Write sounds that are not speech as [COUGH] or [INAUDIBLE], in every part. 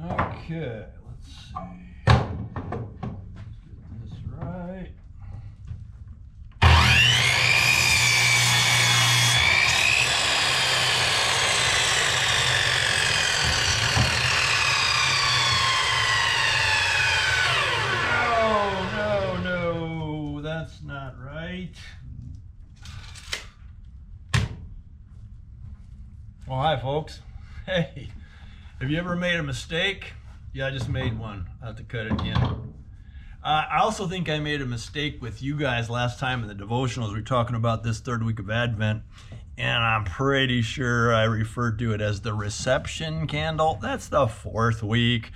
Okay, let's see. This right. No, no, no, that's not right. Well, hi, folks. [LAUGHS] Hey, have you ever made a mistake? Yeah, I just made one. I have to cut it again. Uh, I also think I made a mistake with you guys last time in the devotionals. We were talking about this third week of Advent, and I'm pretty sure I referred to it as the reception candle. That's the fourth week.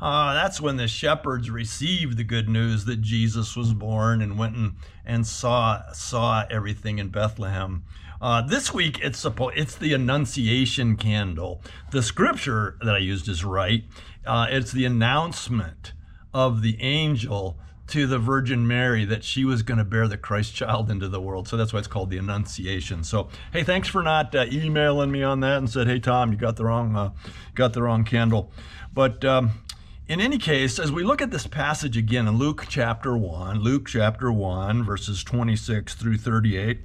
Uh, that's when the shepherds received the good news that Jesus was born and went and, and saw saw everything in Bethlehem. Uh, this week it's suppo- it's the Annunciation candle. The scripture that I used is right. Uh, it's the announcement of the angel to the Virgin Mary that she was going to bear the Christ child into the world. So that's why it's called the Annunciation. So hey, thanks for not uh, emailing me on that and said, hey Tom, you got the wrong uh, got the wrong candle. But um, in any case, as we look at this passage again in Luke chapter 1, Luke chapter 1, verses 26 through 38,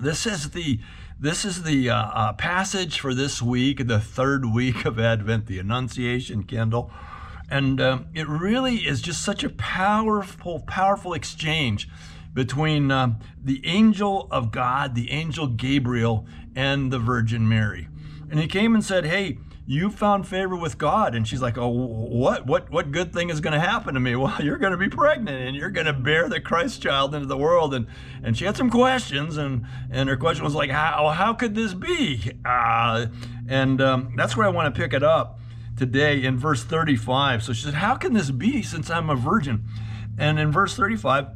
this is the this is the uh, uh, passage for this week, the third [LAUGHS] week of Advent, the Annunciation Candle. And um, it really is just such a powerful, powerful exchange between uh, the angel of God, the angel Gabriel, and the Virgin Mary. And he came and said, Hey, you found favor with God. And she's like, Oh, what? What what good thing is gonna happen to me? [LAUGHS] Well, you're gonna be pregnant and you're gonna bear the Christ child into the world. And and she had some questions, and and her question was like, How how could this be? Uh, and um, that's where I want to pick it up today in verse 35. So she said, How can this be since I'm a virgin? And in verse 35,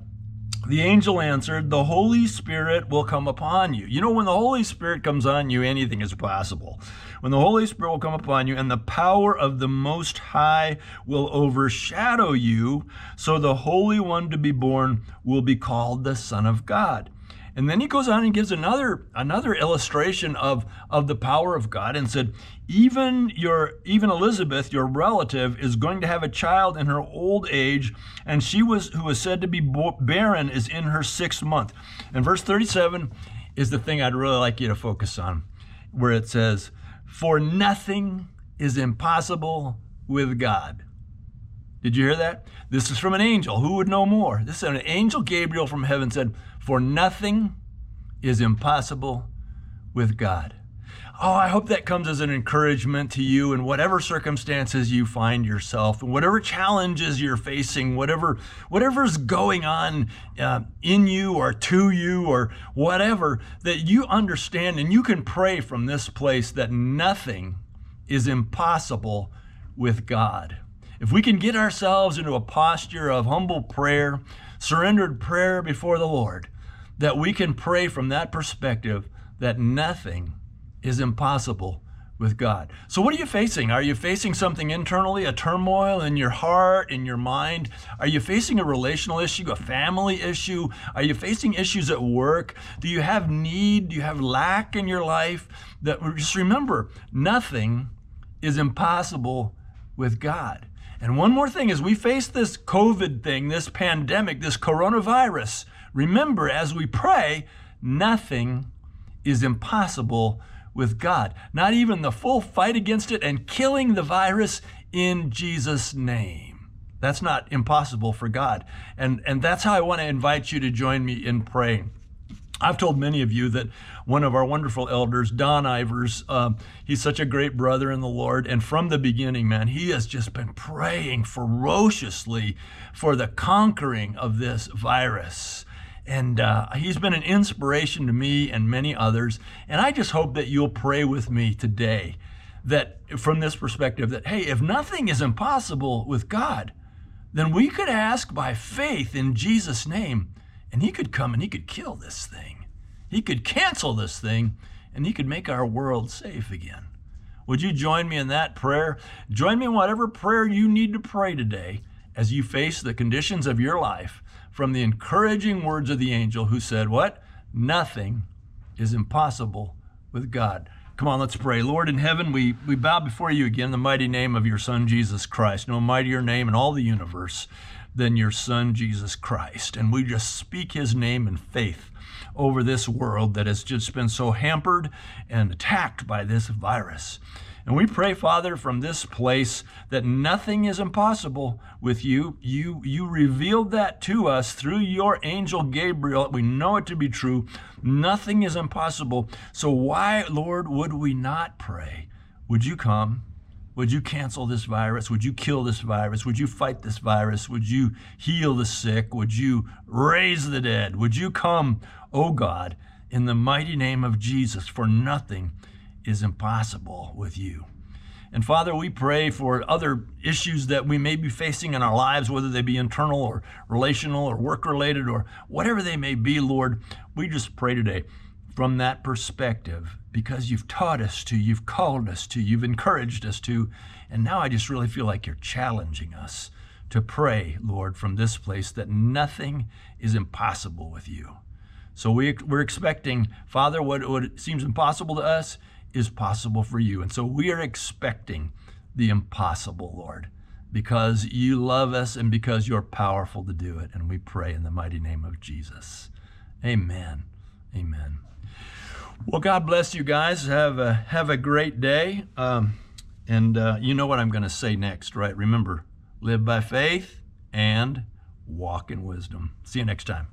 the angel answered, The Holy Spirit will come upon you. You know, when the Holy Spirit comes on you, anything is possible. When the Holy Spirit will come upon you, and the power of the Most High will overshadow you, so the Holy One to be born will be called the Son of God. And then he goes on and gives another another illustration of, of the power of God and said, even your even Elizabeth, your relative, is going to have a child in her old age, and she was who was said to be barren is in her sixth month. And verse 37 is the thing I'd really like you to focus on, where it says, For nothing is impossible with God. Did you hear that? This is from an angel. Who would know more? This is an angel Gabriel from heaven said, For nothing is impossible with God. Oh, I hope that comes as an encouragement to you in whatever circumstances you find yourself, whatever challenges you're facing, whatever whatever's going on uh, in you or to you or whatever, that you understand and you can pray from this place that nothing is impossible with God. If we can get ourselves into a posture of humble prayer, surrendered prayer before the Lord, that we can pray from that perspective that nothing is impossible with God. So, what are you facing? Are you facing something internally, a turmoil in your heart, in your mind? Are you facing a relational issue, a family issue? Are you facing issues at work? Do you have need? Do you have lack in your life? That just remember, nothing is impossible with God. And one more thing as we face this COVID thing, this pandemic, this coronavirus, remember as we pray, nothing is impossible with God. Not even the full fight against it and killing the virus in Jesus' name. That's not impossible for God. And, and that's how I want to invite you to join me in praying. I've told many of you that one of our wonderful elders, Don Ivers, um, he's such a great brother in the Lord. And from the beginning, man, he has just been praying ferociously for the conquering of this virus. And uh, he's been an inspiration to me and many others. And I just hope that you'll pray with me today that from this perspective that, hey, if nothing is impossible with God, then we could ask by faith in Jesus' name, and he could come and he could kill this thing. He could cancel this thing, and he could make our world safe again. Would you join me in that prayer? Join me in whatever prayer you need to pray today as you face the conditions of your life from the encouraging words of the angel who said, What? Nothing is impossible with God. Come on, let's pray. Lord in heaven, we, we bow before you again in the mighty name of your Son, Jesus Christ. No mightier name in all the universe than your Son, Jesus Christ. And we just speak his name in faith over this world that has just been so hampered and attacked by this virus. And we pray, Father, from this place that nothing is impossible with you. You, you revealed that to us through your angel Gabriel. We know it to be true. Nothing is impossible. So, why, Lord, would we not pray? Would you come? Would you cancel this virus? Would you kill this virus? Would you fight this virus? Would you heal the sick? Would you raise the dead? Would you come, O oh God, in the mighty name of Jesus? For nothing is impossible with you. And Father, we pray for other issues that we may be facing in our lives, whether they be internal or relational or work related or whatever they may be, Lord. We just pray today from that perspective because you've taught us to, you've called us to, you've encouraged us to. And now I just really feel like you're challenging us to pray, Lord, from this place that nothing is impossible with you. So we, we're expecting, Father, what, what seems impossible to us is possible for you. And so we are expecting the impossible, Lord, because you love us and because you're powerful to do it. And we pray in the mighty name of Jesus. Amen. Amen. Well, God bless you guys. Have a have a great day. Um, and uh, you know what I'm going to say next, right? Remember, live by faith and walk in wisdom. See you next time.